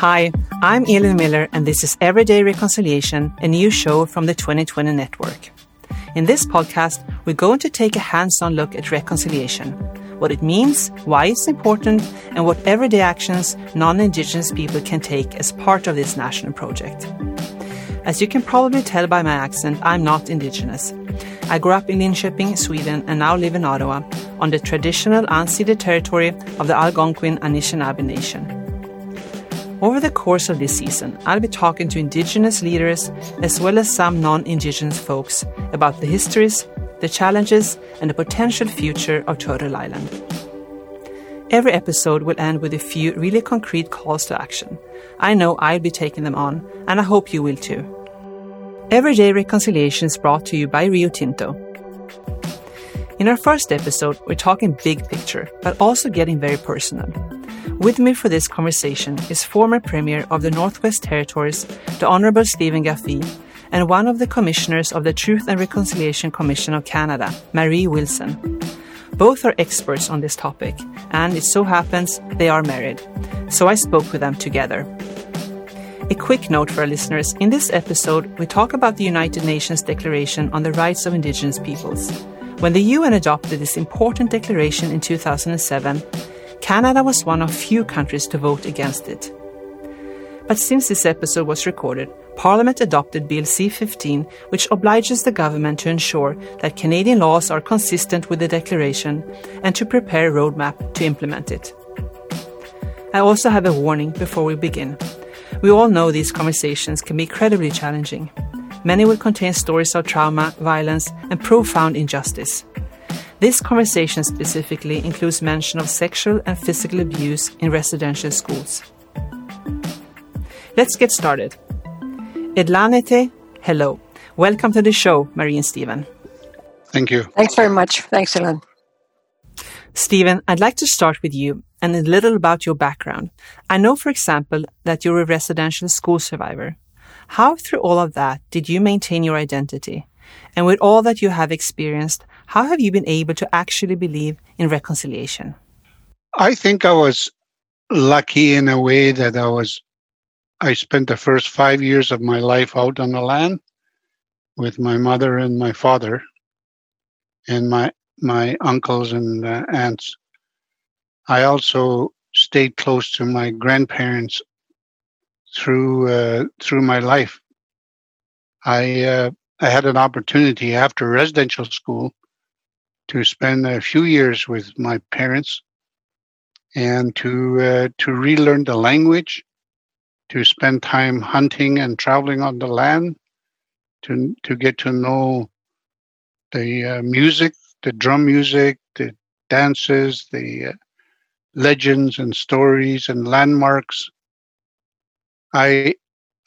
Hi, I'm Elin Miller, and this is Everyday Reconciliation, a new show from the 2020 Network. In this podcast, we're going to take a hands on look at reconciliation what it means, why it's important, and what everyday actions non Indigenous people can take as part of this national project. As you can probably tell by my accent, I'm not Indigenous. I grew up in Linköping, Sweden, and now live in Ottawa on the traditional unceded territory of the Algonquin Anishinaabe Nation. Over the course of this season, I'll be talking to Indigenous leaders as well as some non Indigenous folks about the histories, the challenges, and the potential future of Turtle Island. Every episode will end with a few really concrete calls to action. I know I'll be taking them on, and I hope you will too. Everyday Reconciliation is brought to you by Rio Tinto. In our first episode, we're talking big picture, but also getting very personal. With me for this conversation is former Premier of the Northwest Territories, the Honourable Stephen Kakfwi, and one of the commissioners of the Truth and Reconciliation Commission of Canada, Marie Wilson. Both are experts on this topic, and it so happens they are married, so I spoke with them together. A quick note for our listeners in this episode, we talk about the United Nations Declaration on the Rights of Indigenous Peoples. When the UN adopted this important declaration in 2007, Canada was one of few countries to vote against it. But since this episode was recorded, Parliament adopted Bill C 15, which obliges the government to ensure that Canadian laws are consistent with the Declaration and to prepare a roadmap to implement it. I also have a warning before we begin. We all know these conversations can be incredibly challenging. Many will contain stories of trauma, violence, and profound injustice. This conversation specifically includes mention of sexual and physical abuse in residential schools. Let's get started. Edlanete, hello. Welcome to the show, Marie and Stephen. Thank you. Thanks very much. Thanks, Elin. Stephen, I'd like to start with you and a little about your background. I know, for example, that you're a residential school survivor. How, through all of that, did you maintain your identity? And with all that you have experienced, how have you been able to actually believe in reconciliation? I think I was lucky in a way that I was I spent the first 5 years of my life out on the land with my mother and my father and my my uncles and uh, aunts. I also stayed close to my grandparents through uh, through my life. I uh, I had an opportunity after residential school to spend a few years with my parents and to uh, to relearn the language, to spend time hunting and traveling on the land, to to get to know the uh, music, the drum music, the dances, the uh, legends and stories and landmarks. I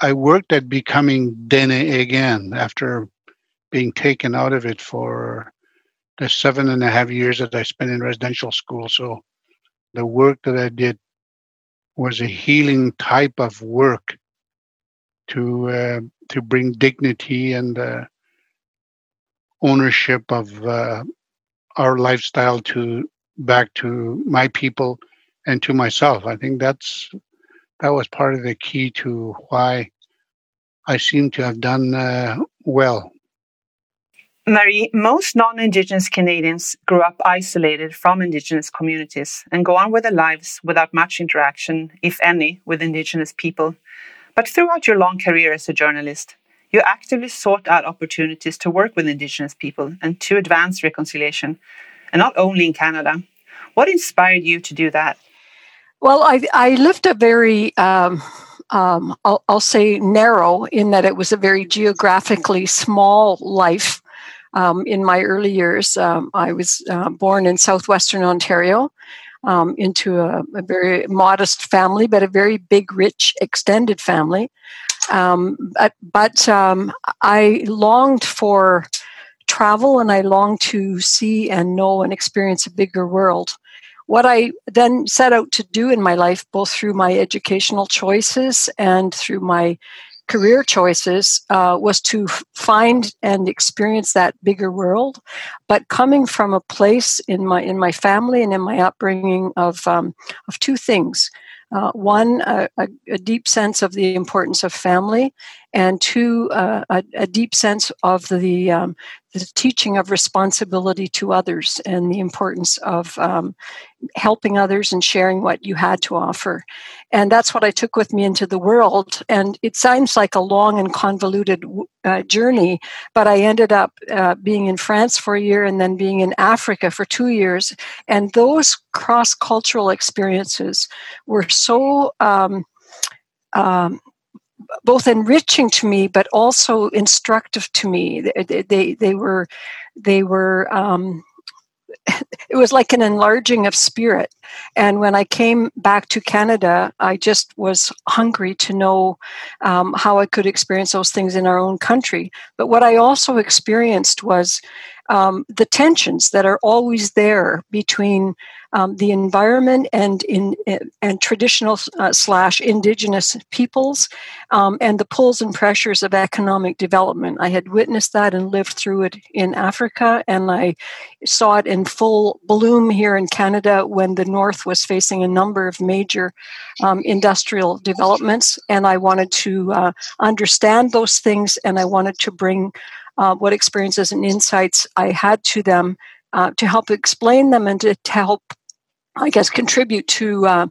I worked at becoming Dene again after being taken out of it for the seven and a half years that I spent in residential school. So the work that I did was a healing type of work to uh, to bring dignity and uh, ownership of uh, our lifestyle to back to my people and to myself. I think that's that was part of the key to why I seem to have done uh, well Marie, most non Indigenous Canadians grew up isolated from Indigenous communities and go on with their lives without much interaction, if any, with Indigenous people. But throughout your long career as a journalist, you actively sought out opportunities to work with Indigenous people and to advance reconciliation, and not only in Canada. What inspired you to do that? Well, I, I lived a very um, um, I'll, I'll, say narrow in that it was a very geographically small life um, in my early years. Um, I was uh, born in southwestern Ontario um, into a, a, very modest family, but a very big, rich, extended family. Um, but, but um, I longed for travel and I longed to see and know and experience a bigger world what I then set out to do in my life, both through my educational choices and through my career choices uh, was to find and experience that bigger world. But coming from a place in my in my family and in my upbringing of um, of two things Uh, one, a, a, a, deep sense of the importance of family, and two, uh, a, a, deep sense of the, um, the teaching of responsibility to others and the importance of um, helping others and sharing what you had to offer. And that's what I took with me into the world. And it sounds like a long and convoluted uh, journey, but I ended up uh, being in France for a year and then being in Africa for two years. And those cross cultural experiences were so. Um, um, both enriching to me, but also instructive to me. They they, they were they were um, it was like an enlarging of spirit. And when I came back to Canada, I just was hungry to know um, how I could experience those things in our own country. But what I also experienced was um, the tensions that are always there between um, the environment and in and traditional uh, slash indigenous peoples um, and the pulls and pressures of economic development. I had witnessed that and lived through it in Africa, and I saw it in full bloom here in Canada when the North was facing a number of major um, industrial developments. And I wanted to uh, understand those things, and I wanted to bring uh, what experiences and insights I had to them uh, to help explain them and to, to help I guess, contribute to uh,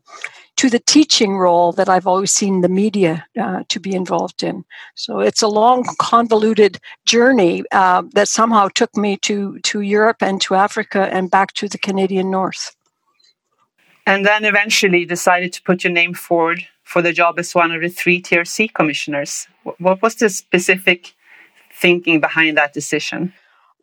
to the teaching role that I've always seen the media uh, to be involved in. So it's a long, convoluted journey uh, that somehow took me to to Europe and to Africa and back to the Canadian North. And then eventually decided to put your name forward for the job as one of the three TRC commissioners. What was the specific thinking behind that decision?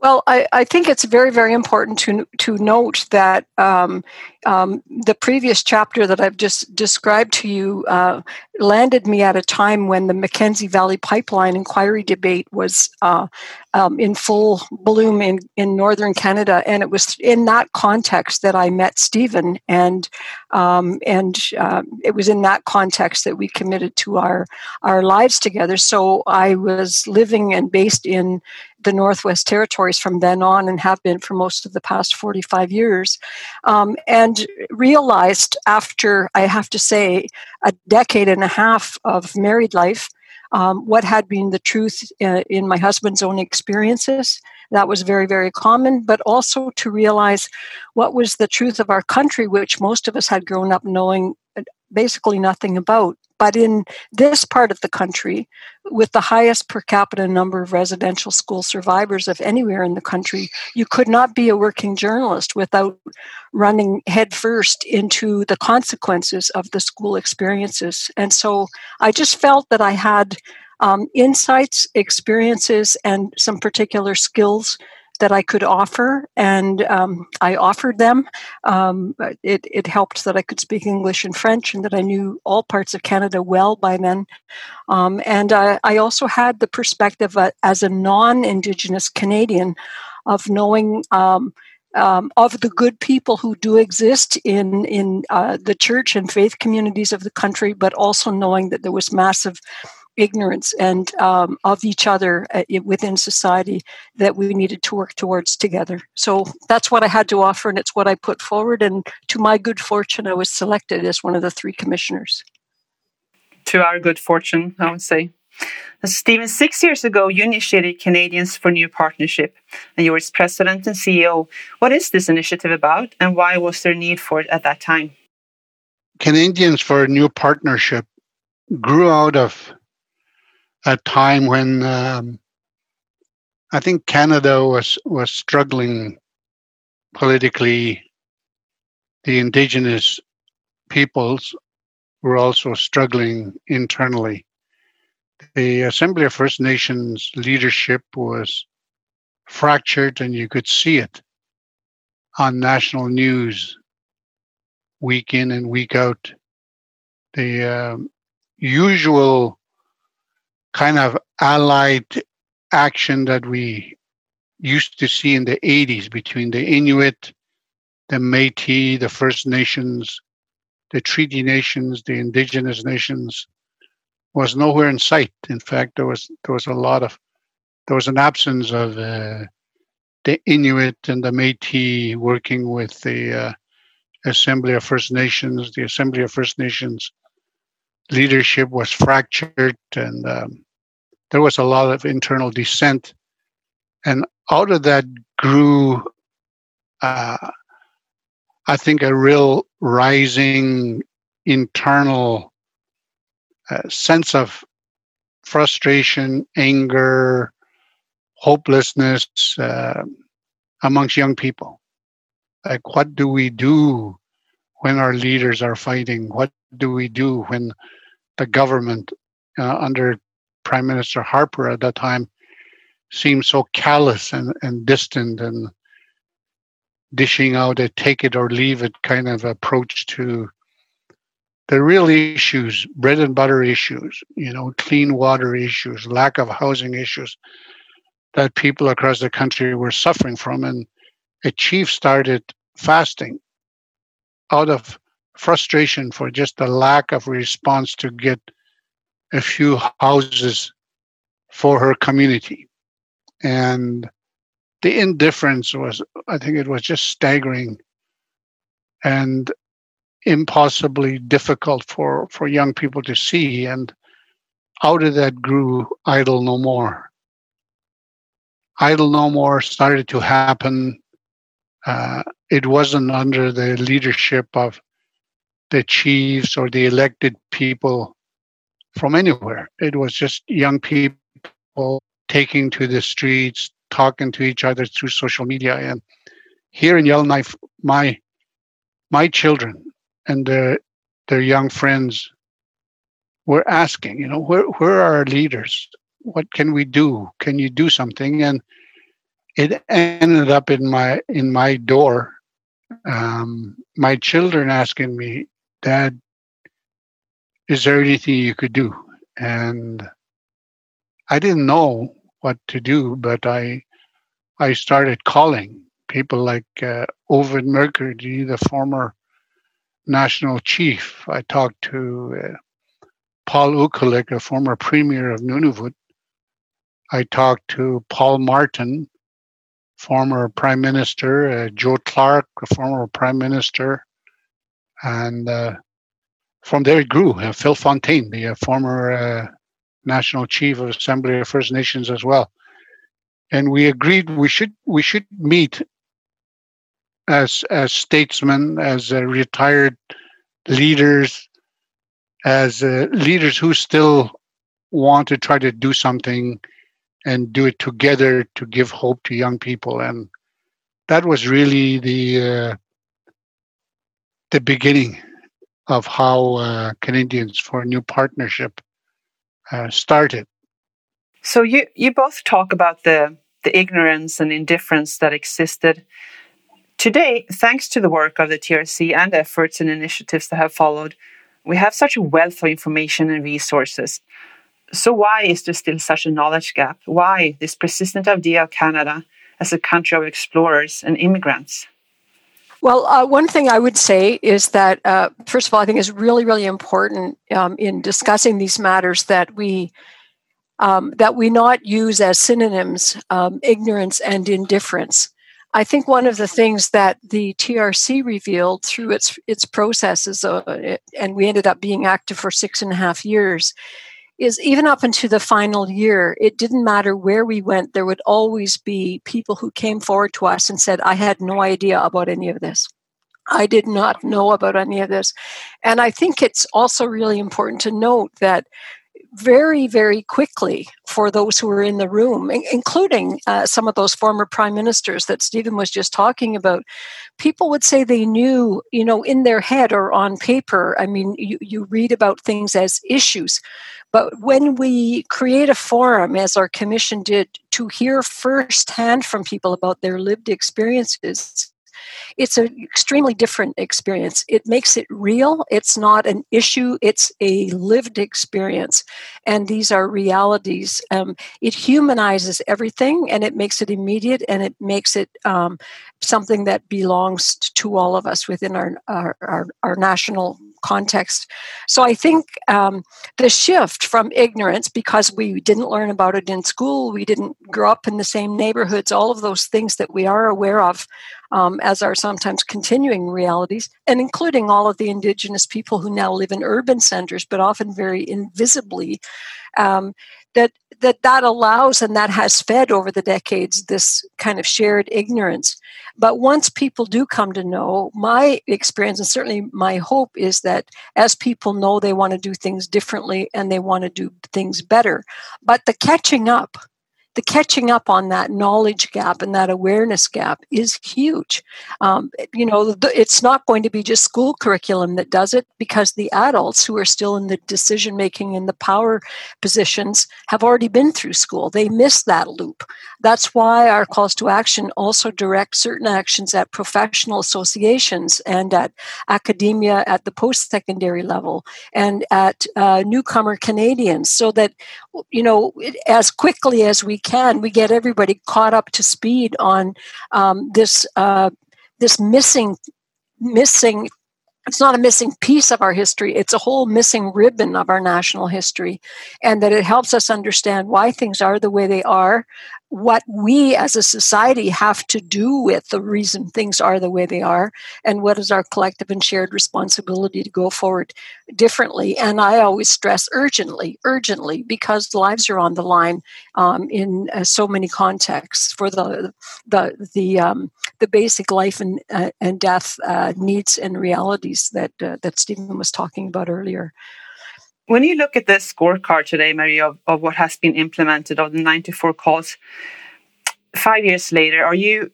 Well, I, I, think it's very, very important to to note that um, um, the previous chapter that I've just described to you uh, landed me at a time when the Mackenzie Valley Pipeline inquiry debate was uh, um, in full bloom in, in northern Canada, and it was in that context that I met Stephen, and um, and uh, it was in that context that we committed to our our lives together. So I was living and based in the Northwest Territories from then on and have been for most of the past 45 years. Um, and realized after, I have to say, a decade and a half of married life, um, what had been the truth in, uh, in my husband's own experiences. That was very, very common, but also to realize what was the truth of our country, which most of us had grown up knowing basically nothing about. But in this part of the country, with the highest per capita number of residential school survivors of anywhere in the country, you could not be a working journalist without running headfirst into the consequences of the school experiences. And so I just felt that I had um, insights, experiences, and some particular skills that I could offer, and um, I offered them. Um, it, it, helped that I could speak English and French, and that I knew all parts of Canada well by then. Um, and I, I, also had the perspective uh, as a non-Indigenous Canadian of knowing. Um, um, of the good people who do exist in in uh, the church and faith communities of the country, but also knowing that there was massive ignorance and um, of each other uh, within society that we needed to work towards together. So that's what I had to offer, and it's what I put forward. And to my good fortune, I was selected as one of the three commissioners. To our good fortune, I would say. Stephen, six years ago, you initiated Canadians for New Partnership, and you were its president and CEO. What is this initiative about, and why was there a need for it at that time? Canadians for a New Partnership grew out of a time when um, I think Canada was was struggling politically. The indigenous peoples were also struggling internally. The Assembly of First Nations leadership was fractured, and you could see it on national news week in and week out. The uh, usual kind of allied action that we used to see in the 80s between the Inuit, the Métis, the First Nations, the Treaty Nations, the Indigenous Nations was nowhere in sight. In fact, there was there was a lot of there was an absence of uh, the Inuit and the Métis working with the uh, Assembly of First Nations. The Assembly of First Nations leadership was fractured, and um, there was a lot of internal dissent. And out of that grew, uh, I think, a real rising internal uh, sense of frustration, anger, hopelessness uh, amongst young people. Like, what do we do when our leaders are fighting? What do we do when the government uh, under Prime Minister Harper at that time seemed so callous and, and distant and dishing out a take it or leave it kind of approach to the real issues, bread and butter issues, you know, clean water issues, lack of housing issues that people across the country were suffering from. And a chief started fasting out of frustration for just the lack of response to get a few houses for her community. And the indifference was, I think it was just staggering and impossibly difficult for, for young people to see. And out of that grew Idle No More. Idle No More started to happen. Uh, it wasn't under the leadership of the chiefs or the elected people from anywhere. It was just young people taking to the streets, talking to each other through social media. And here in Yellowknife, my my children and their their young friends were asking, you know, where where are our leaders? What can we do? Can you do something? And it ended up in my in my door. Um, my children asking me, Dad, is there anything you could do? And I didn't know what to do, but I I started calling people like uh, Ovid Mercredi, the former national chief. I talked to uh, Paul Okalik, a former premier of Nunavut. I talked to Paul Martin, former prime minister, uh, Joe Clark, a former prime minister, and uh, from there it grew. Uh, Phil Fontaine, the uh, former uh, national chief of Assembly of First Nations, as well, and we agreed we should we should meet as as statesmen, as uh, retired leaders, as leaders who still want to try to do something and do it together to give hope to young people and that was really the the beginning of how uh, Canadians for a New Partnership uh, started. So you you both talk about the the ignorance and indifference that existed. Today, thanks to the work of the TRC and efforts and initiatives that have followed, we have such a wealth of information and resources. So why is there still such a knowledge gap? Why this persistent idea of Canada as a country of explorers and immigrants? Well, uh, one thing I would say is that, uh, first of all, I think it's really, really important um, in discussing these matters that we um, that we not use as synonyms um, ignorance and indifference. I think one of the things that the TRC revealed through its its processes, uh, it, and we ended up being active for six and a half years, is even up into the final year, it didn't matter where we went, there would always be people who came forward to us and said, I had no idea about any of this. I did not know about any of this. And I think it's also really important to note that very, very quickly for those who were in the room, including uh, some of those former prime ministers that Stephen was just talking about. People would say they knew, you know, in their head or on paper. I mean, you, you read about things as issues. But when we create a forum, as our commission did, to hear firsthand from people about their lived experiences, it's an extremely different experience. It makes it real. It's not an issue, it's a lived experience. And these are realities. Um, it humanizes everything and it makes it immediate and it makes it um, something that belongs to all of us within our, our, our, our national context. So I think um, the shift from ignorance, because we didn't learn about it in school, we didn't grow up in the same neighborhoods, all of those things that we are aware of um, as our sometimes continuing realities, and including all of the indigenous people who now live in urban centers, but often very invisibly. Um, that that that allows and that has fed over the decades this kind of shared ignorance. But once people do come to know my experience and certainly my hope is that as people know they want to do things differently and they want to do things better. But the catching up the catching up on that knowledge gap and that awareness gap is huge. Um, you know, it's not going to be just school curriculum that does it because the adults who are still in the decision making and the power positions have already been through school. They miss that loop. That's why our calls to action also direct certain actions at professional associations and at academia at the post secondary level and at uh, newcomer Canadians so that, you know, as quickly as we can, we get everybody caught up to speed on um, this uh, this missing missing it's not a missing piece of our history it's a whole missing ribbon of our national history. And that it helps us understand why things are the way they are what we as a society have to do with the reason things are the way they are and what is our collective and shared responsibility to go forward differently. And i always stress urgently urgently because lives are on the line um, in uh, so many contexts for the the the um, the basic life and uh, and death uh, needs and realities that uh, that stephen was talking about earlier when you look at the scorecard today, Mary, of, of what has been implemented of the 94 calls, five years later, are you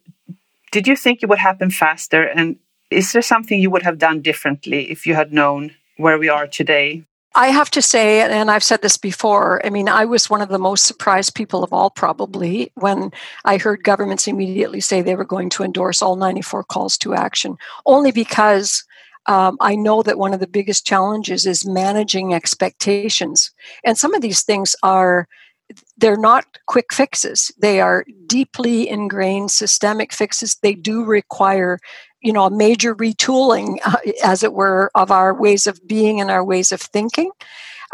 did you think it would happen faster? And is there something you would have done differently if you had known where we are today? I have to say, and I've said this before, I mean, I was one of the most surprised people of all, probably, when I heard governments immediately say they were going to endorse all 94 calls to action, only because um, I know that one of the biggest challenges is managing expectations. And some of these things are, they're not quick fixes. They are deeply ingrained systemic fixes. They do require, you know, a major retooling, uh, as it were, of our ways of being and our ways of thinking.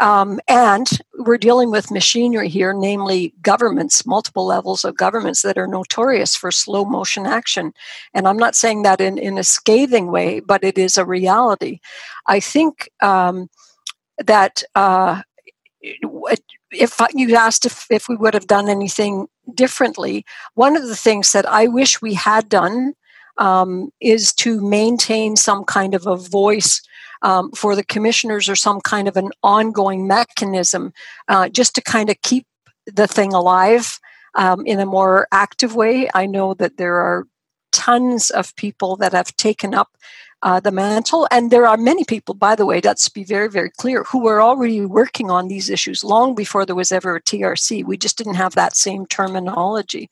Um, and we're dealing with machinery here, namely governments, multiple levels of governments that are notorious for slow motion action. And I'm not saying that in, in a scathing way, but it is a reality. I think um, that uh, if you asked if, if we would have done anything differently, one of the things that I wish we had done um, is to maintain some kind of a voice um, for the commissioners or some kind of an ongoing mechanism uh, just to kind of keep the thing alive um, in a more active way. I know that there are tons of people that have taken up uh, the mantle. And there are many people, by the way, let's be very, very clear, who were already working on these issues long before there was ever a TRC. We just didn't have that same terminology.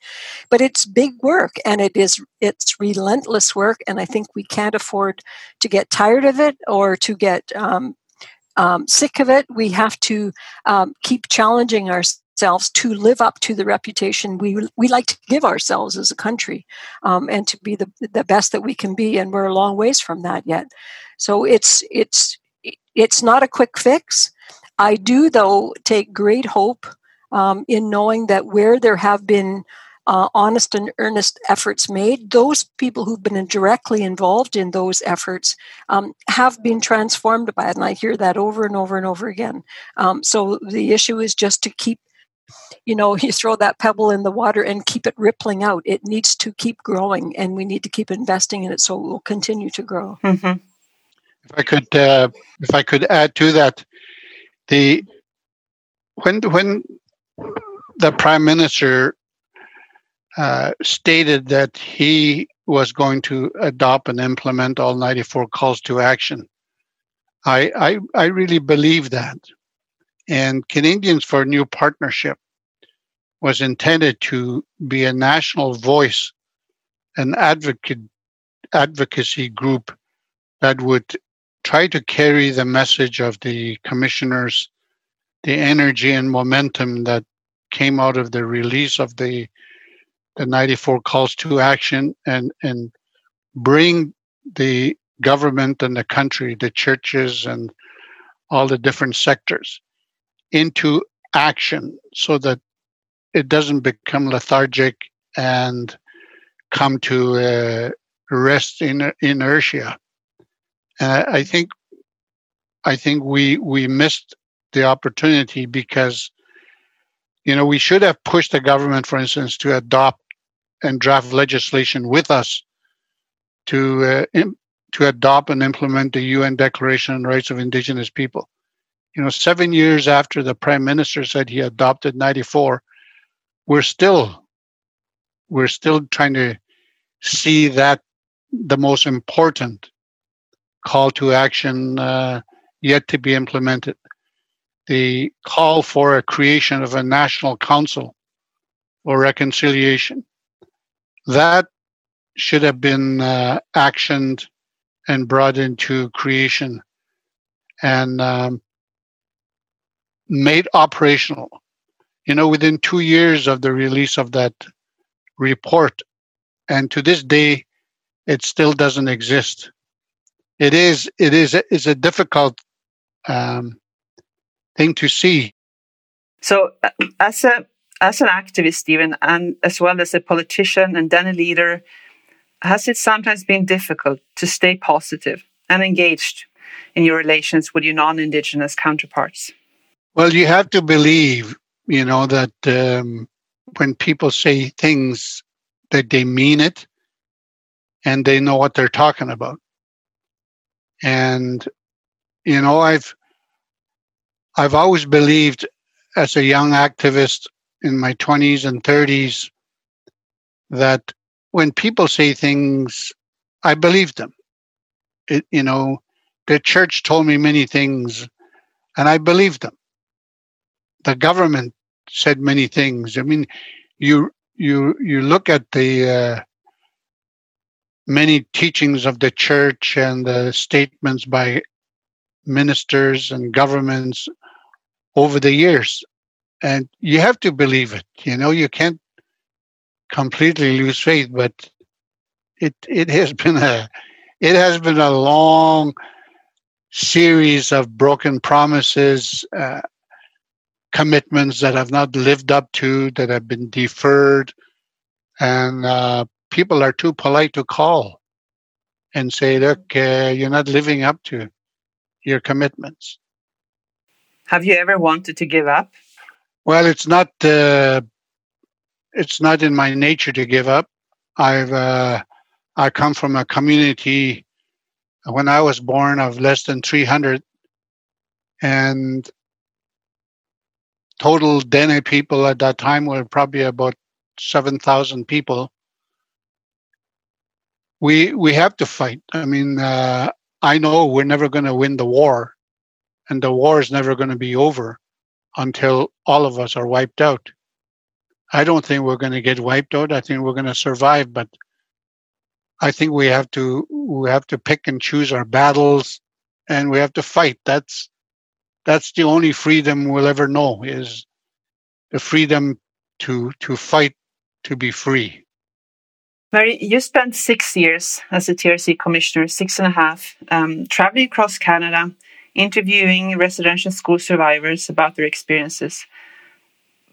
But it's big work and it is it's relentless work. And I think we can't afford to get tired of it or to get um, um, sick of it. We have to um, keep challenging ourselves ourselves to live up to the reputation we we like to give ourselves as a country, um, and to be the the best that we can be. And we're a long ways from that yet. So it's it's it's not a quick fix. I do though take great hope um, in knowing that where there have been uh, honest and earnest efforts made, those people who've been directly involved in those efforts um, have been transformed by it. And I hear that over and over and over again. Um, so the issue is just to keep you know, you throw that pebble in the water and keep it rippling out. It needs to keep growing, and we need to keep investing in it so it will continue to grow. Mm-hmm. If I could, uh, if I could add to that, the when when the prime minister uh, stated that he was going to adopt and implement all 94 calls to action. I, I, I really believe that. And Canadians for a New Partnership was intended to be a national voice, an advocate, advocacy group that would try to carry the message of the commissioners, the energy and momentum that came out of the release of the the 94 calls to action and and bring the government and the country, the churches and all the different sectors into action so that it doesn't become lethargic and come to uh, rest in inertia. And I, think I think we we missed the opportunity because you know we should have pushed the government, for instance, to adopt and draft legislation with us to uh, to adopt and implement the UN Declaration on Rights of Indigenous People. You know, seven years after the Prime Minister said he adopted 94, we're still we're still trying to see that the most important call to action uh, yet to be implemented. The call for a creation of a national council for reconciliation. That should have been uh, actioned and brought into creation and um, made operational. You know, within two years of the release of that report, and to this day, it still doesn't exist. It is it is is a difficult um, thing to see. So, uh, as a as an activist, Stephen, and as well as a politician and then a leader, has it sometimes been difficult to stay positive and engaged in your relations with your non-indigenous counterparts? Well, you have to believe, you know, that um, when people say things, that they mean it, and they know what they're talking about. And you know, I've I've always believed as a young activist in my 20s and 30s that when people say things, I believe them. It, you know, the church told me many things, and I believed them. The government said many things. I mean, you you you look at the uh, many teachings of the church and the statements by ministers and governments over the years and you have to believe it you know you can't completely lose faith but it it has been a it has been a long series of broken promises uh, commitments that have not lived up to that have been deferred and uh, people are too polite to call and say, look, uh, you're not living up to your commitments. Have you ever wanted to give up? Well, it's not. Uh, it's not in my nature to give up. I've. Uh, I come from a community. When I was born, of less than 300, and total Dene people at that time were probably about 7,000 people we we have to fight. I mean, uh, I know we're never going to win the war, and the war is never going to be over until all of us are wiped out. I don't think we're going to get wiped out. I think we're going to survive, but I think we have to we have to pick and choose our battles, and we have to fight. That's that's the only freedom we'll ever know is the freedom to to fight to be free. Mary, you spent six years as a TRC commissioner, six and a half, um, traveling across Canada, interviewing residential school survivors about their experiences.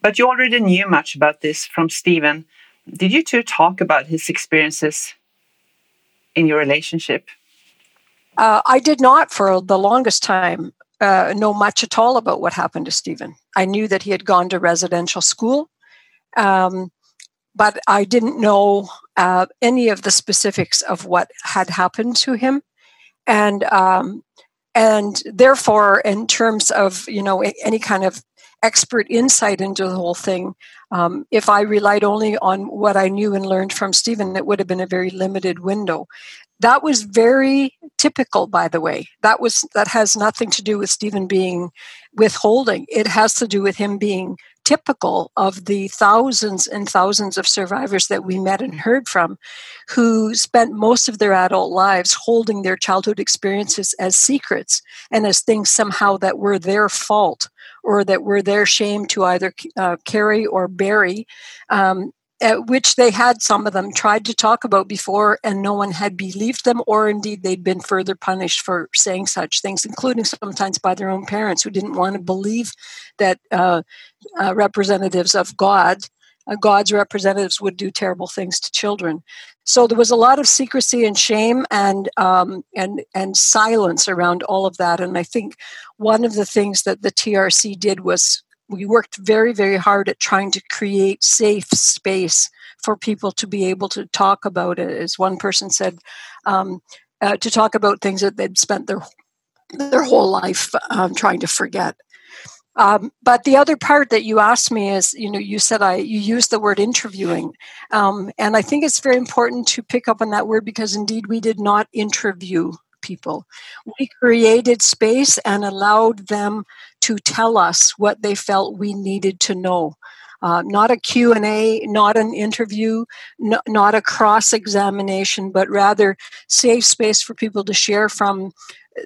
But you already knew much about this from Stephen. Did you two talk about his experiences in your relationship? Uh, I did not for the longest time uh, know much at all about what happened to Stephen. I knew that he had gone to residential school. Um, but I didn't know uh, any of the specifics of what had happened to him, and um, and therefore, in terms of you know any kind of expert insight into the whole thing, um, if I relied only on what I knew and learned from Stephen, it would have been a very limited window. That was very typical, by the way. That was that has nothing to do with Stephen being withholding. It has to do with him being typical of the thousands and thousands of survivors that we met and heard from who spent most of their adult lives holding their childhood experiences as secrets and as things somehow that were their fault or that were their shame to either uh, carry or bury. Um, which they had some of them tried to talk about before, and no one had believed them, or indeed they'd been further punished for saying such things, including sometimes by their own parents who didn't want to believe that uh, uh, representatives of God, uh, God's representatives, would do terrible things to children. So there was a lot of secrecy and shame and um, and and silence around all of that. And I think one of the things that the TRC did was we worked very, very hard at trying to create safe space for people to be able to talk about it. As one person said, um, uh, to talk about things that they'd spent their their whole life um, trying to forget. Um, but the other part that you asked me is, you know, you said I you used the word interviewing, um, and I think it's very important to pick up on that word because indeed we did not interview people. We created space and allowed them to tell us what they felt we needed to know. Uh, not a q&a not an interview no, not a cross-examination but rather safe space for people to share from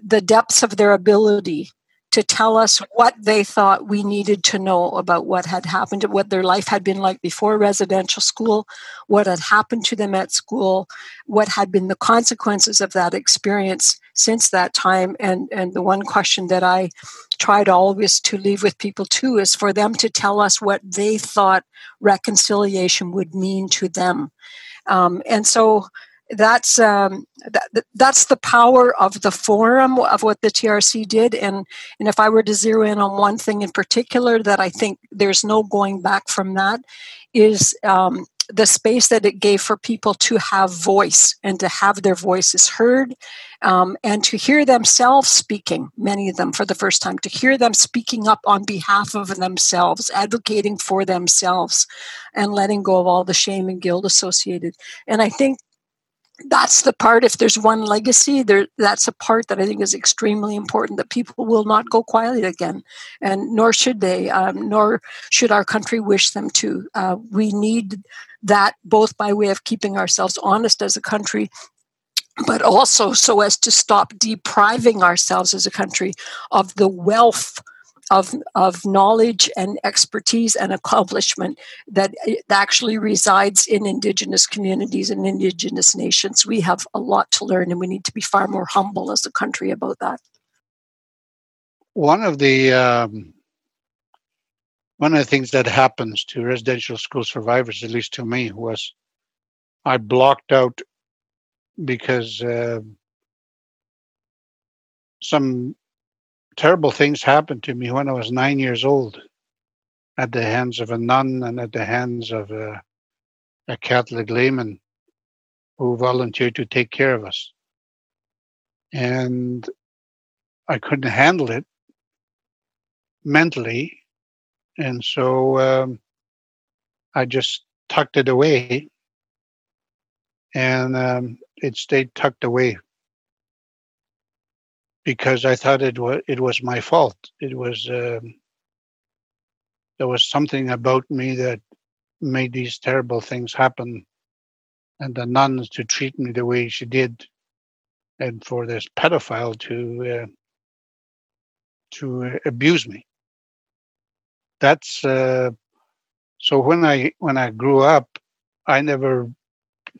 the depths of their ability to tell us what they thought we needed to know about what had happened, what their life had been like before residential school, what had happened to them at school, what had been the consequences of that experience since that time. And, and the one question that I tried always to leave with people too is for them to tell us what they thought reconciliation would mean to them. Um, and so that's um, that, that's the power of the forum of what the TRC did, and and if I were to zero in on one thing in particular that I think there's no going back from that is um, the space that it gave for people to have voice and to have their voices heard um, and to hear themselves speaking, many of them for the first time, to hear them speaking up on behalf of themselves, advocating for themselves, and letting go of all the shame and guilt associated. And I think that's the part if there's one legacy there that's a part that i think is extremely important that people will not go quietly again and nor should they um, nor should our country wish them to. Uh, we need that both by way of keeping ourselves honest as a country but also so as to stop depriving ourselves as a country of the wealth of, of knowledge and expertise and accomplishment that actually resides in Indigenous communities and Indigenous nations. We have a lot to learn, and we need to be far more humble as a country about that. One of the um, one of the things that happens to residential school survivors, at least to me, was I blocked out because uh, some terrible things happened to me when I was nine years old at the hands of a nun and at the hands of a, a Catholic layman who volunteered to take care of us. And I couldn't handle it mentally. And so um, I just tucked it away and um, it stayed tucked away because I thought it was it was my fault. It was um, there was something about me that made these terrible things happen, and the nuns to treat me the way she did, and for this pedophile to uh, to uh, abuse me. That's uh, so when I when I grew up, I never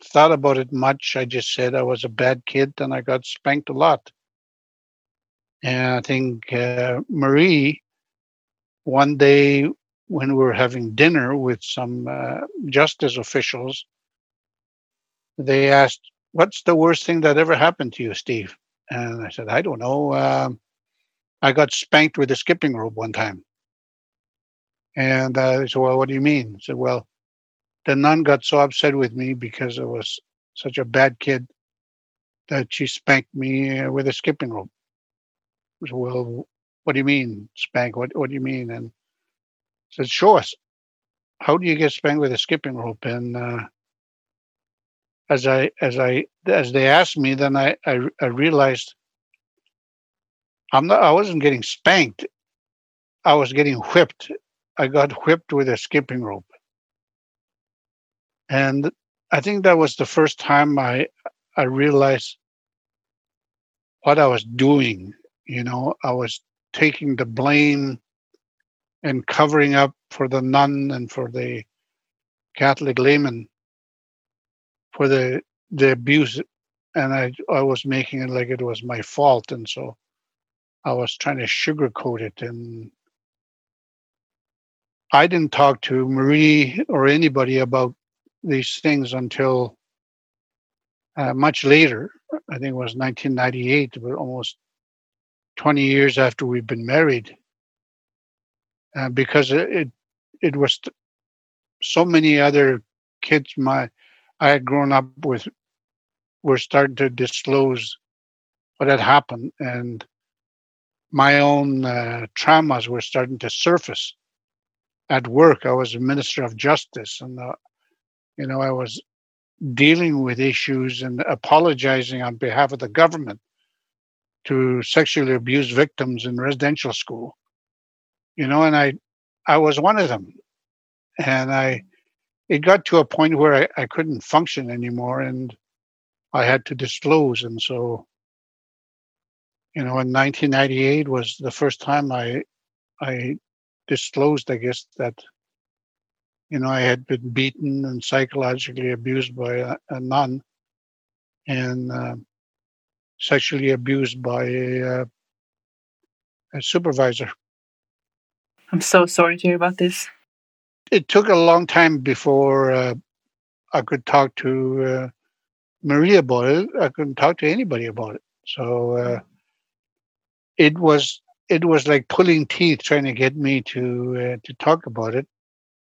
thought about it much. I just said I was a bad kid and I got spanked a lot and I think uh, Marie, one day when we were having dinner with some uh, justice officials, they asked, What's the worst thing that ever happened to you, Steve? And I said, I don't know. Um, I got spanked with a skipping rope one time. And uh, they said, Well, what do you mean? I said, Well, the nun got so upset with me because I was such a bad kid that she spanked me uh, with a skipping rope well, what do you mean, spank? What what do you mean? And said, show us. How do you get spanked with a skipping rope? And uh, as I as I as they asked me, then I, I I realized I'm not I wasn't getting spanked. I was getting whipped. I got whipped with a skipping rope. And I think that was the first time I I realized what I was doing you know, I was taking the blame and covering up for the nun and for the Catholic layman for the the abuse, and I I was making it like it was my fault, and so I was trying to sugarcoat it, and I didn't talk to Marie or anybody about these things until uh, much later. I think it was 1998, but almost 20 years after we've been married, uh, because it, it was so many other kids my I had grown up with were starting to disclose what had happened, and my own uh, traumas were starting to surface. At work, I was a minister of justice, and uh, you know I was dealing with issues and apologizing on behalf of the government to sexually abused victims in residential school. You know, and I I was one of them. And I it got to a point where I, I couldn't function anymore and I had to disclose. And so, you know, in 1998 was the first time I I disclosed, I guess, that you know, I had been beaten and psychologically abused by a, a nun and uh, sexually abused by a, uh, a supervisor. I'm so sorry to hear about this. It took a long time before uh, I could talk to uh, Maria about it. I couldn't talk to anybody about it. So uh, it was it was like pulling teeth trying to get me to uh, to talk about it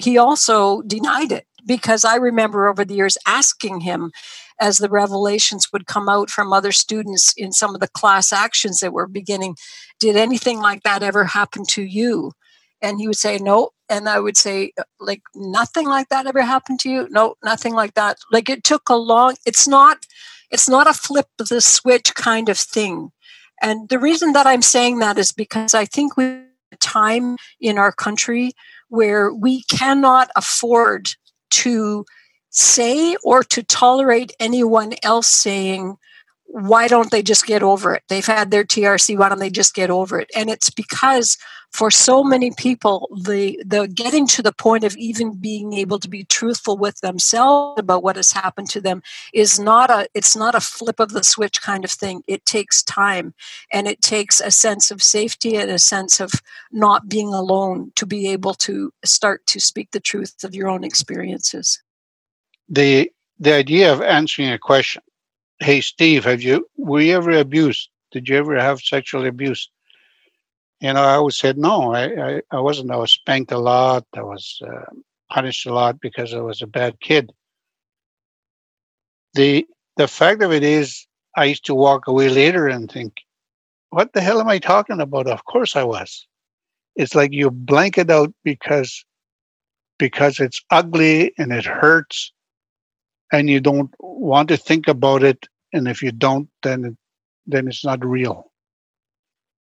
he also denied it because I remember over the years asking him as the revelations would come out from other students in some of the class actions that were beginning, did anything like that ever happen to you? And he would say, no. And I would say, like, nothing like that ever happened to you? No, nothing like that. Like it took a long, it's not, it's not a flip of the switch kind of thing. And the reason that I'm saying that is because I think we time in our country where we cannot afford to say or to tolerate anyone else saying, why don't they just get over it? They've had their TRC, why don't they just get over it? And it's because for so many people, the the getting to the point of even being able to be truthful with themselves about what has happened to them is not a it's not a flip of the switch kind of thing. It takes time and it takes a sense of safety and a sense of not being alone to be able to start to speak the truth of your own experiences. The the idea of answering a question hey steve have you were you ever abused? Did you ever have sexual abuse? You know i always said no i i, I wasn't i was spanked a lot i was uh, punished a lot because i was a bad kid. The the fact of it is i used to walk away later and think what the hell am i talking about? Of course i was. It's like you blank it out because because it's ugly and it hurts and you don't want to think about it and if you don't then then it's not real.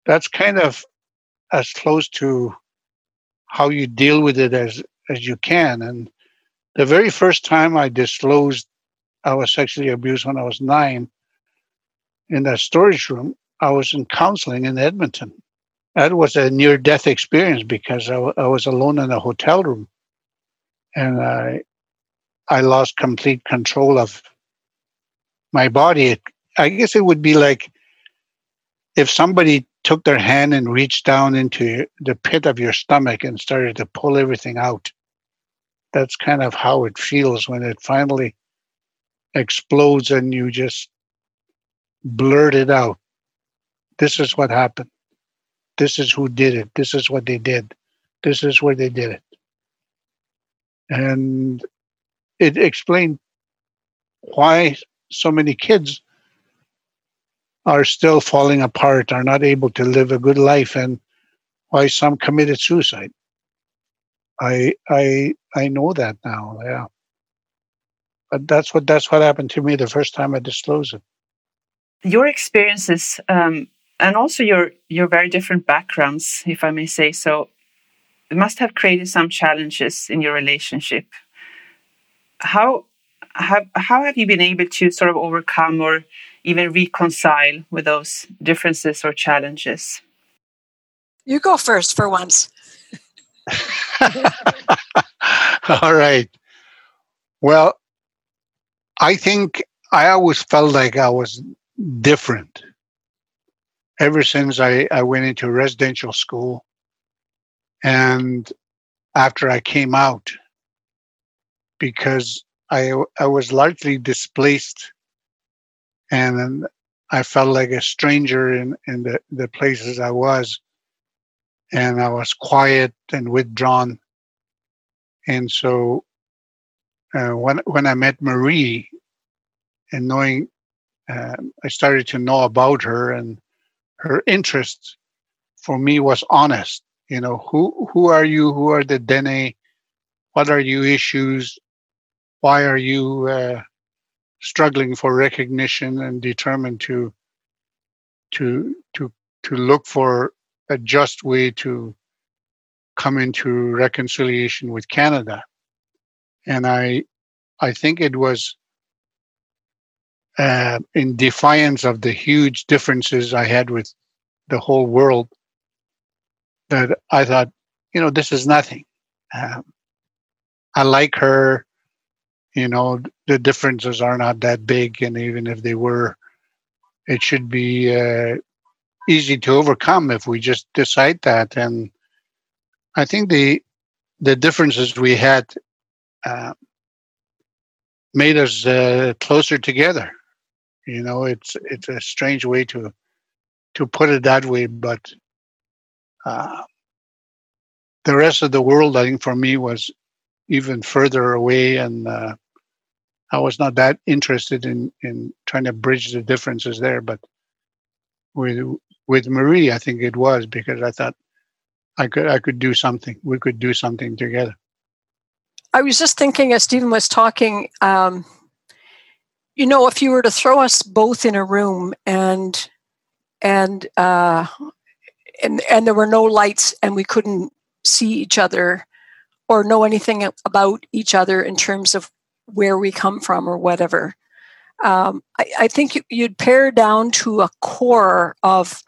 That's kind of as close to how you deal with it as as you can. And the very first time i disclosed i was sexually abused when i was nine in that storage room i was in counseling in edmonton. That was a near death experience because I, w- I was alone in a hotel room. And i i lost complete control of my body. I guess it would be like if somebody took their hand and reached down into the pit of your stomach and started to pull everything out. That's kind of how it feels when it finally explodes and you just blurt it out. This is what happened. This is who did it. This is what they did. This is where they did it. And it explained why so many kids are still falling apart, are not able to live a good life, and why some committed suicide. I I I know that now, yeah. But that's what that's what happened to me the first time I disclosed it. Your experiences um, and also your your very different backgrounds, if I may say so, must have created some challenges in your relationship. How have how have you been able to sort of overcome or even reconcile with those differences or challenges? You go first for once. All right. Well, I think I always felt like I was different ever since I, I went into residential school and after I came out because I I was largely displaced. And I felt like a stranger in, in the, the places I was. And I was quiet and withdrawn. And so uh, when when I met Marie and knowing uh, I started to know about her and her interest for me was honest. You know who who are you? Who are the dene what are you issues why are you uh, struggling for recognition and determined to to to to look for a just way to come into reconciliation with Canada and I I think it was uh, in defiance of the huge differences I had with the whole world that I thought, you know, this is nothing. Um, I like her. You know, the differences are not that big, and even if they were, it should be uh, easy to overcome if we just decide that. And I think the the differences we had uh, made us uh, closer together. You know, it's it's a strange way to to put it that way, but uh, the rest of the world, I think, for me was even further away, and uh, I was not that interested in in trying to bridge the differences there. But with with Marie, I think it was because I thought I could I could do something. We could do something together. I was just thinking as Stephen was talking. Um, you know, if you were to throw us both in a room and and uh, and and there were no lights and we couldn't see each other or know anything about each other in terms of where we come from or whatever. Um, I, I, think you'd pare down to a core of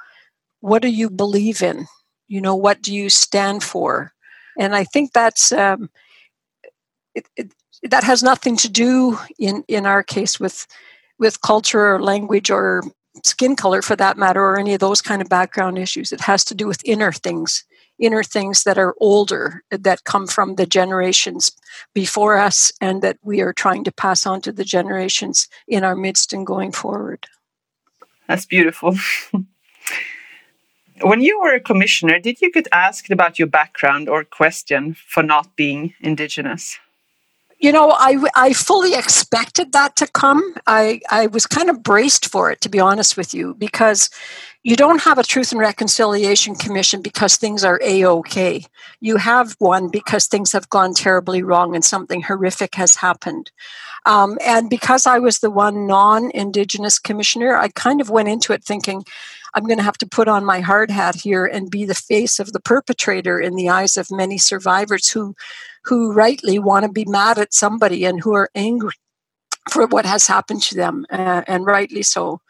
what do you believe in? You know, what do you stand for? And I think that's um, it, it, that has nothing to do in in our case with with culture or language or skin color for that matter or any of those kind of background issues it has to do with inner things inner things that are older that come from the generations before us and that we are trying to pass on to the generations in our midst and going forward. That's beautiful. When you were a commissioner did you get asked about your background or question for not being indigenous? You know, I, I fully expected that to come. I, I was kind of braced for it, to be honest with you, because you don't have a Truth and Reconciliation Commission because things are A OK. You have one because things have gone terribly wrong and something horrific has happened. Um, and because I was the one non Indigenous commissioner, I kind of went into it thinking, I'm going to have to put on my hard hat here and be the face of the perpetrator in the eyes of many survivors who who rightly want to be mad at somebody and who are angry for what has happened to them, uh, and rightly so.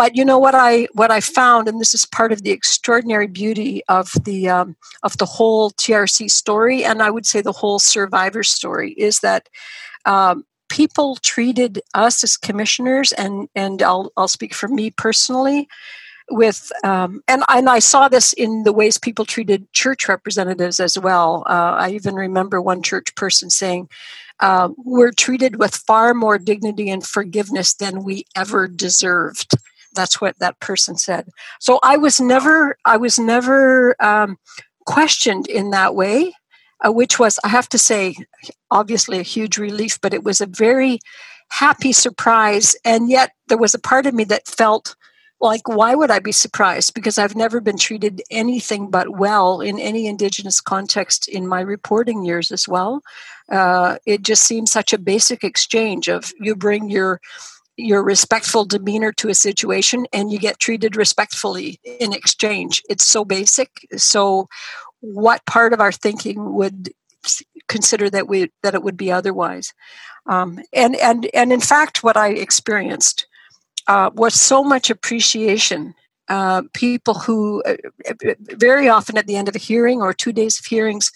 But you know what I what I found, and this is part of the extraordinary beauty of the um, of the whole TRC story, and I would say the whole survivor story, is that um, people treated us as commissioners, and and I'll I'll speak for me personally with um, and and I saw this in the ways people treated church representatives as well. Uh, I even remember one church person saying, uh, "We're treated with far more dignity and forgiveness than we ever deserved." That's what that person said. So I was never I was never um, questioned in that way, uh, which was I have to say, obviously a huge relief, but it was a very happy surprise, and yet there was a part of me that felt like why would i be surprised? Because i've never been treated anything but well in any indigenous context in my reporting years as well. Uh, it just seems such a basic exchange of you bring your your respectful demeanor to a situation and you get treated respectfully in exchange it's so basic so what part of our thinking would consider that we that it would be otherwise um, and and and in fact what i experienced uh, was so much appreciation. Uh, people who uh, very often at the end of a hearing or two days of hearings,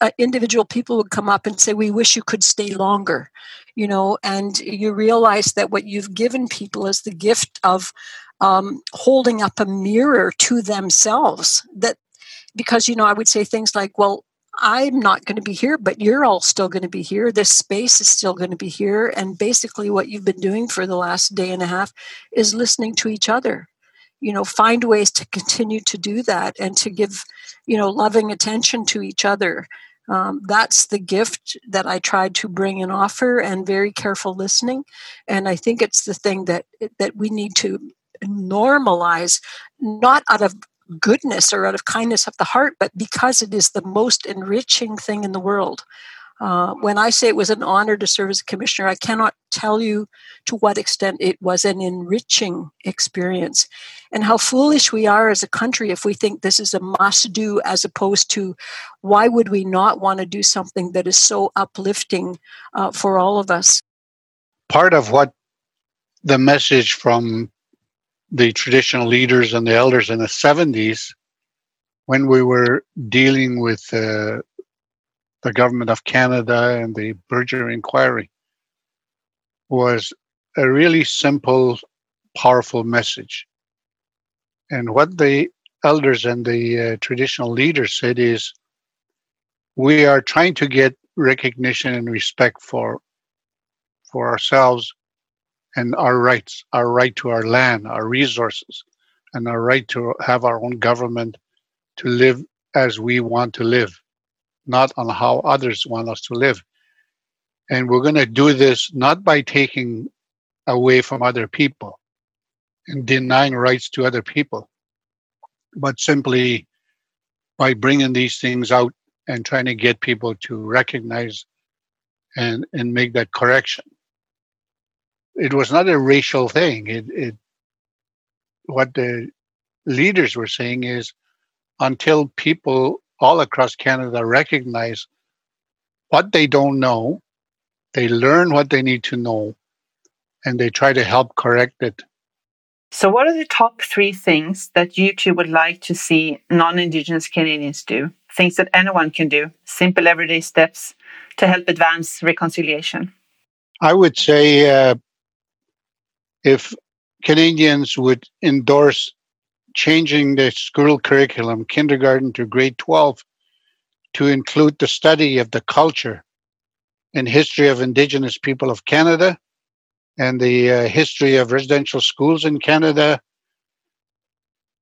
uh, individual people would come up and say, "We wish you could stay longer," you know, and you realize that what you've given people is the gift of um, holding up a mirror to themselves. That because you know, I would say things like, "Well, I'm not going to be here, but you're all still going to be here. This space is still going to be here. And basically, what you've been doing for the last day and a half is listening to each other. You know, find ways to continue to do that and to give, you know, loving attention to each other. Um, that's the gift that I tried to bring and offer, and very careful listening. And I think it's the thing that that we need to normalize, not out of goodness or out of kindness of the heart, but because it is the most enriching thing in the world. Uh, when I say it was an honor to serve as a commissioner, I cannot tell you to what extent it was an enriching experience and how foolish we are as a country if we think this is a must do as opposed to why would we not want to do something that is so uplifting uh, for all of us. Part of what the message from the traditional leaders and the elders in the 70s when we were dealing with uh, the government of Canada and the Berger inquiry was a really simple, powerful message. And what the elders and the uh, traditional leaders said is we are trying to get recognition and respect for for ourselves and our rights, our right to our land, our resources, and our right to have our own government to live as we want to live, not on how others want us to live. And we're going to do this not by taking away from other people and denying rights to other people, but simply by bringing these things out and trying to get people to recognize and, and make that correction it was not a racial thing. It, it what the leaders were saying is until people all across Canada recognize what they don't know, they learn what they need to know, and they try to help correct it. So, what are the top three things that you two would like to see non Indigenous Canadians do? Things that anyone can do, simple everyday steps to help advance reconciliation? I would say uh, if Canadians would endorse changing the school curriculum, kindergarten to grade 12, to include the study of the culture and history of Indigenous people of Canada and the uh, history of residential schools in Canada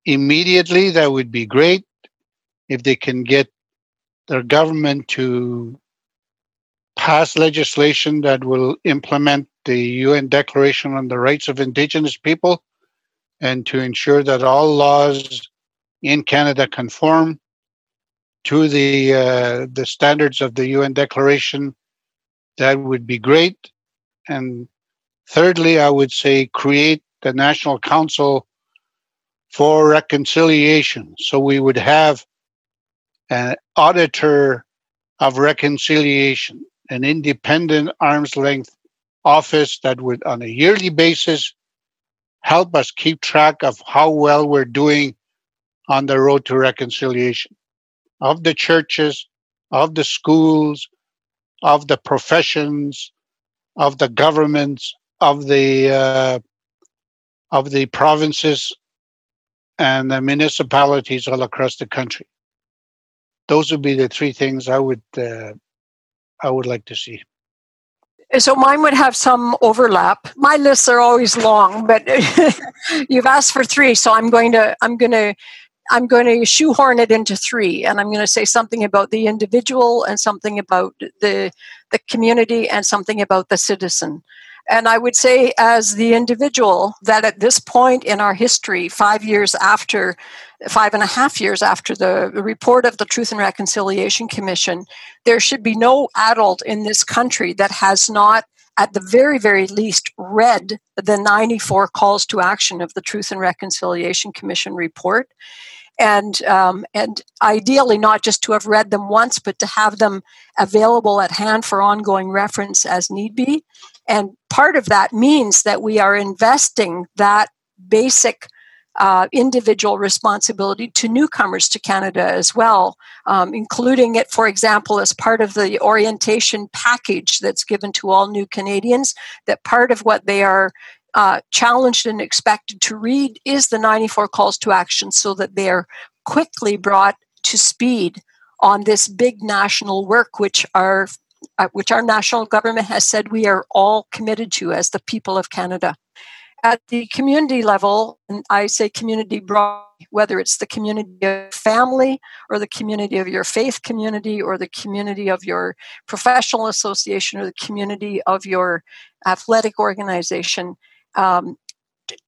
immediately, that would be great. If they can get their government to pass legislation that will implement the UN Declaration on the Rights of Indigenous People and to ensure that all laws in Canada conform to the uh, the standards of the UN Declaration, that would be great. And thirdly, I would say create the National Council for Reconciliation, so we would have an auditor of reconciliation, an independent arm's length office that would, on a yearly basis, help us keep track of how well we're doing on the road to reconciliation of the churches, of the schools, of the professions, of the governments, of the uh, of the provinces and the municipalities all across the country. Those would be the three things I would uh, I would like to see. So mine would have some overlap. My lists are always long, but you've asked for three, so I'm going to I'm going to I'm going to shoehorn it into three, and I'm going to say something about the individual, and something about the the community, and something about the citizen. And I would say, as the individual, that at this point in our history, five years after, five and a half years after the report of the Truth and Reconciliation Commission, there should be no adult in this country that has not at the very, very least, read the 94 calls to action of the Truth and Reconciliation Commission report. And, um, and ideally, not just to have read them once, but to have them available at hand for ongoing reference as need be. And part of that means that we are investing that basic uh, individual responsibility to newcomers to Canada as well, um, including it, for example, as part of the orientation package that's given to all new Canadians. That part of what they are uh, challenged and expected to read is the 94 calls to action so that they are quickly brought to speed on this big national work which our uh, which our national government has said we are all committed to as the people of Canada at the community level, and I say community broad, whether it's the community of family or the community of your faith community or the community of your professional association or the community of your athletic organization, um,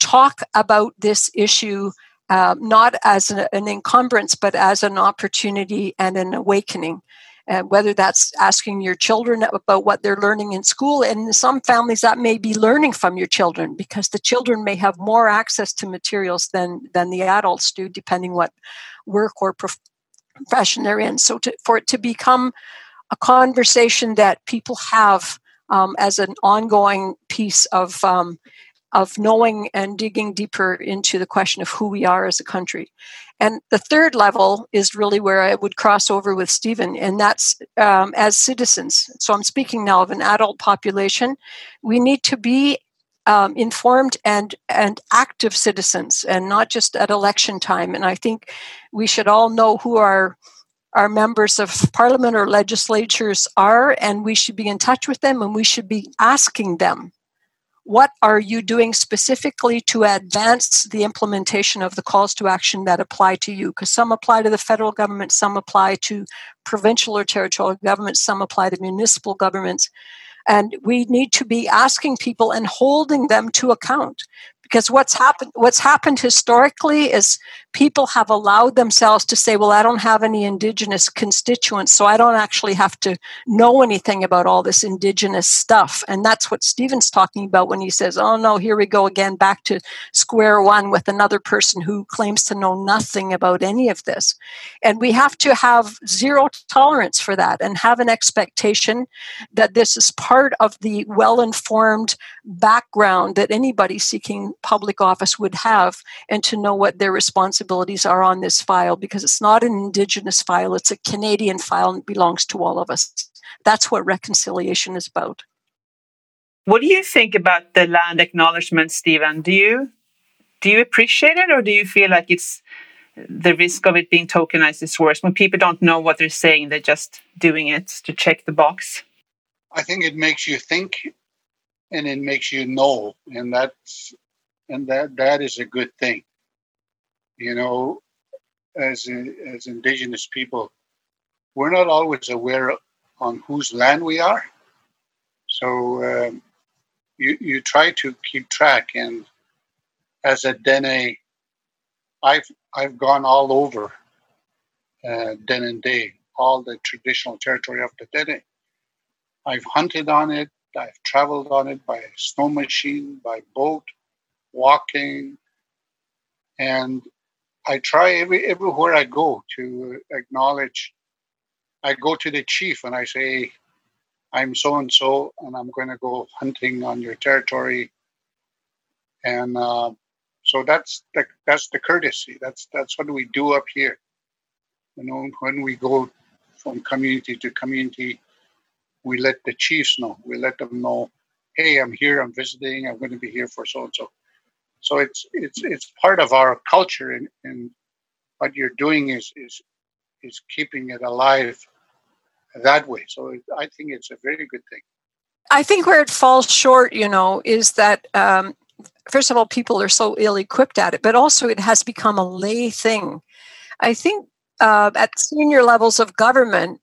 talk about this issue uh, not as an, an encumbrance but as an opportunity and an awakening and whether that's asking your children about what they're learning in school. And in some families, that may be learning from your children because the children may have more access to materials than, than the adults do, depending what work or profession they're in. So to, for it to become a conversation that people have um, as an ongoing piece of um, of knowing and digging deeper into the question of who we are as a country. And the third level is really where I would cross over with Stephen, and that's um, as citizens. So I'm speaking now of an adult population. We need to be um, informed and and active citizens, and not just at election time. And I think we should all know who our our members of parliament or legislatures are, and we should be in touch with them, and we should be asking them what are you doing specifically to advance the implementation of the calls to action that apply to you? Because some apply to the federal government, some apply to provincial or territorial governments, some apply to municipal governments. And we need to be asking people and holding them to account because what's happened what's happened historically is people have allowed themselves to say well i don't have any indigenous constituents so i don't actually have to know anything about all this indigenous stuff. And that's what stephen's talking about when he says oh no here we go again back to square one with another person who claims to know nothing about any of this. And we have to have zero tolerance for that and have an expectation that this is part of the well informed background that anybody seeking public office would have and to know what their responsibilities are on this file because it's not an Indigenous file, it's a Canadian file and belongs to all of us. That's what reconciliation is about. What do you think about the land acknowledgement, Stephen? Do you do you appreciate it or do you feel like it's the risk of it being tokenized is worse when people don't know what they're saying, they're just doing it to check the box? I think it makes you think and it makes you know, and that's and that that is a good thing. You know, as as indigenous people, we're not always aware on whose land we are. So um, you you try to keep track, and as a Dene, I've I've gone all over uh, Day, all the traditional territory of the Dene. I've hunted on it. I've traveled on it by snow machine, by boat, walking, and I try every everywhere I go to acknowledge. I go to the chief and I say, "I'm so and so, and I'm going to go hunting on your territory." And uh, so that's the that's the courtesy. That's that's what we do up here. You know, when we go from community to community, we let the chiefs know. We let them know, "Hey, I'm here. I'm visiting. I'm going to be here for so and so." So it's it's it's part of our culture, and, and what you're doing is is is keeping it alive that way. So I think it's a very good thing. I think where it falls short, you know, is that um, first of all, people are so ill equipped at it, but also it has become a lay thing. I think uh, at senior levels of government,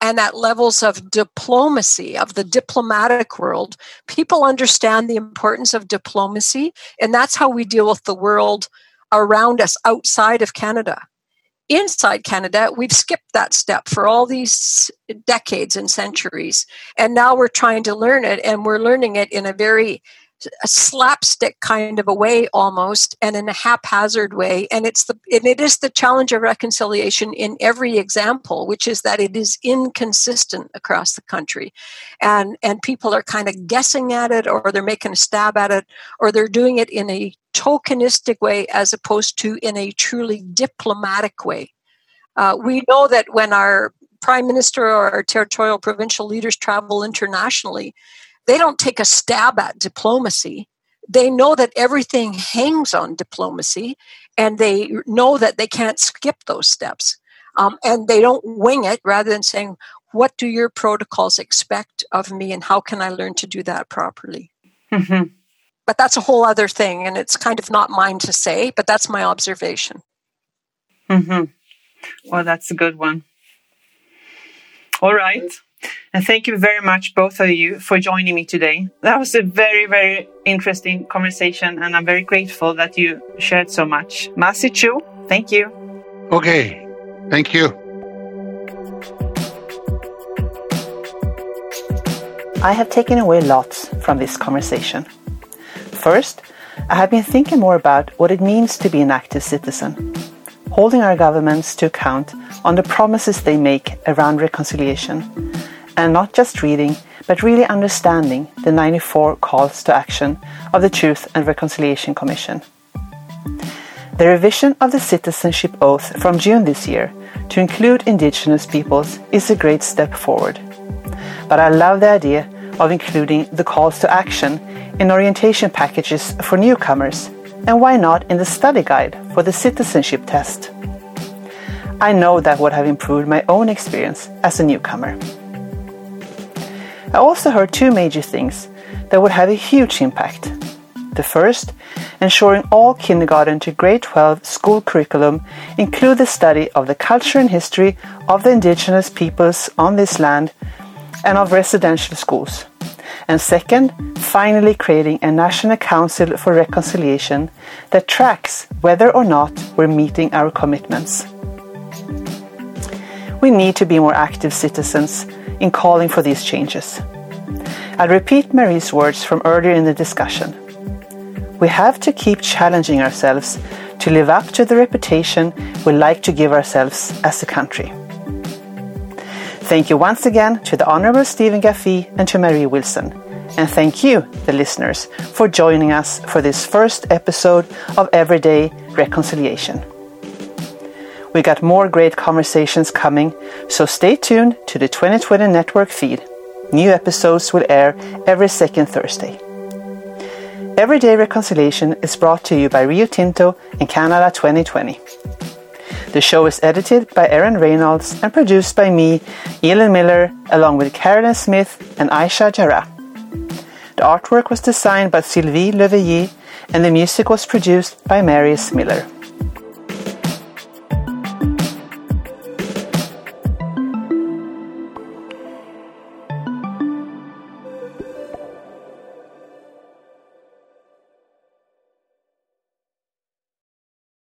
and at levels of diplomacy, of the diplomatic world, people understand the importance of diplomacy. And that's how we deal with the world around us outside of Canada. Inside Canada, we've skipped that step for all these decades and centuries. And now we're trying to learn it, and we're learning it in a very a slapstick kind of a way almost and in a haphazard way and it's the and it is the challenge of reconciliation in every example which is that it is inconsistent across the country and and people are kind of guessing at it or they're making a stab at it or they're doing it in a tokenistic way as opposed to in a truly diplomatic way. Uh, we know that when our prime minister or our territorial provincial leaders travel internationally, they don't take a stab at diplomacy. They know that everything hangs on diplomacy, and they know that they can't skip those steps. Um, and they don't wing it rather than saying, What do your protocols expect of me, and how can I learn to do that properly? Mm-hmm. But that's a whole other thing, and it's kind of not mine to say, but that's my observation. Mm-hmm. Well, that's a good one. All right. And thank you very much, both of you, for joining me today. That was a very, very interesting conversation, and I'm very grateful that you shared so much. Mahsi cho, thank you. Okay, thank you. I have taken away lots from this conversation. First, I have been thinking more about what it means to be an active citizen, holding our governments to account on the promises they make around reconciliation, and not just reading, but really understanding the 94 calls to action of the Truth and Reconciliation Commission. The revision of the citizenship oath from June this year to include Indigenous peoples is a great step forward. But I love the idea of including the calls to action in orientation packages for newcomers, and why not in the study guide for the citizenship test? I know that would have improved my own experience as a newcomer. I also heard two major things that would have a huge impact. The first, ensuring all kindergarten to grade 12 school curriculum include the study of the culture and history of the indigenous peoples on this land and of residential schools. And second, finally creating a National Council for Reconciliation that tracks whether or not we're meeting our commitments. We need to be more active citizens in calling for these changes. I'll repeat Marie's words from earlier in the discussion. We have to keep challenging ourselves to live up to the reputation we like to give ourselves as a country. Thank you once again to the Honourable Stephen Kakfwi and to Marie Wilson. And thank you, the listeners, for joining us for this first episode of Everyday Reconciliation. We got more great conversations coming, so stay tuned to the 2020 Network feed. New episodes will air every second Thursday. Everyday Reconciliation is brought to you by Rio Tinto and Canada 2020. The show is edited by Aaron Reynolds and produced by me, Elin Miller, along with Carolyn Smith and Aisha Jarrah. The artwork was designed by Sylvie Leveillé and the music was produced by Marius Miller.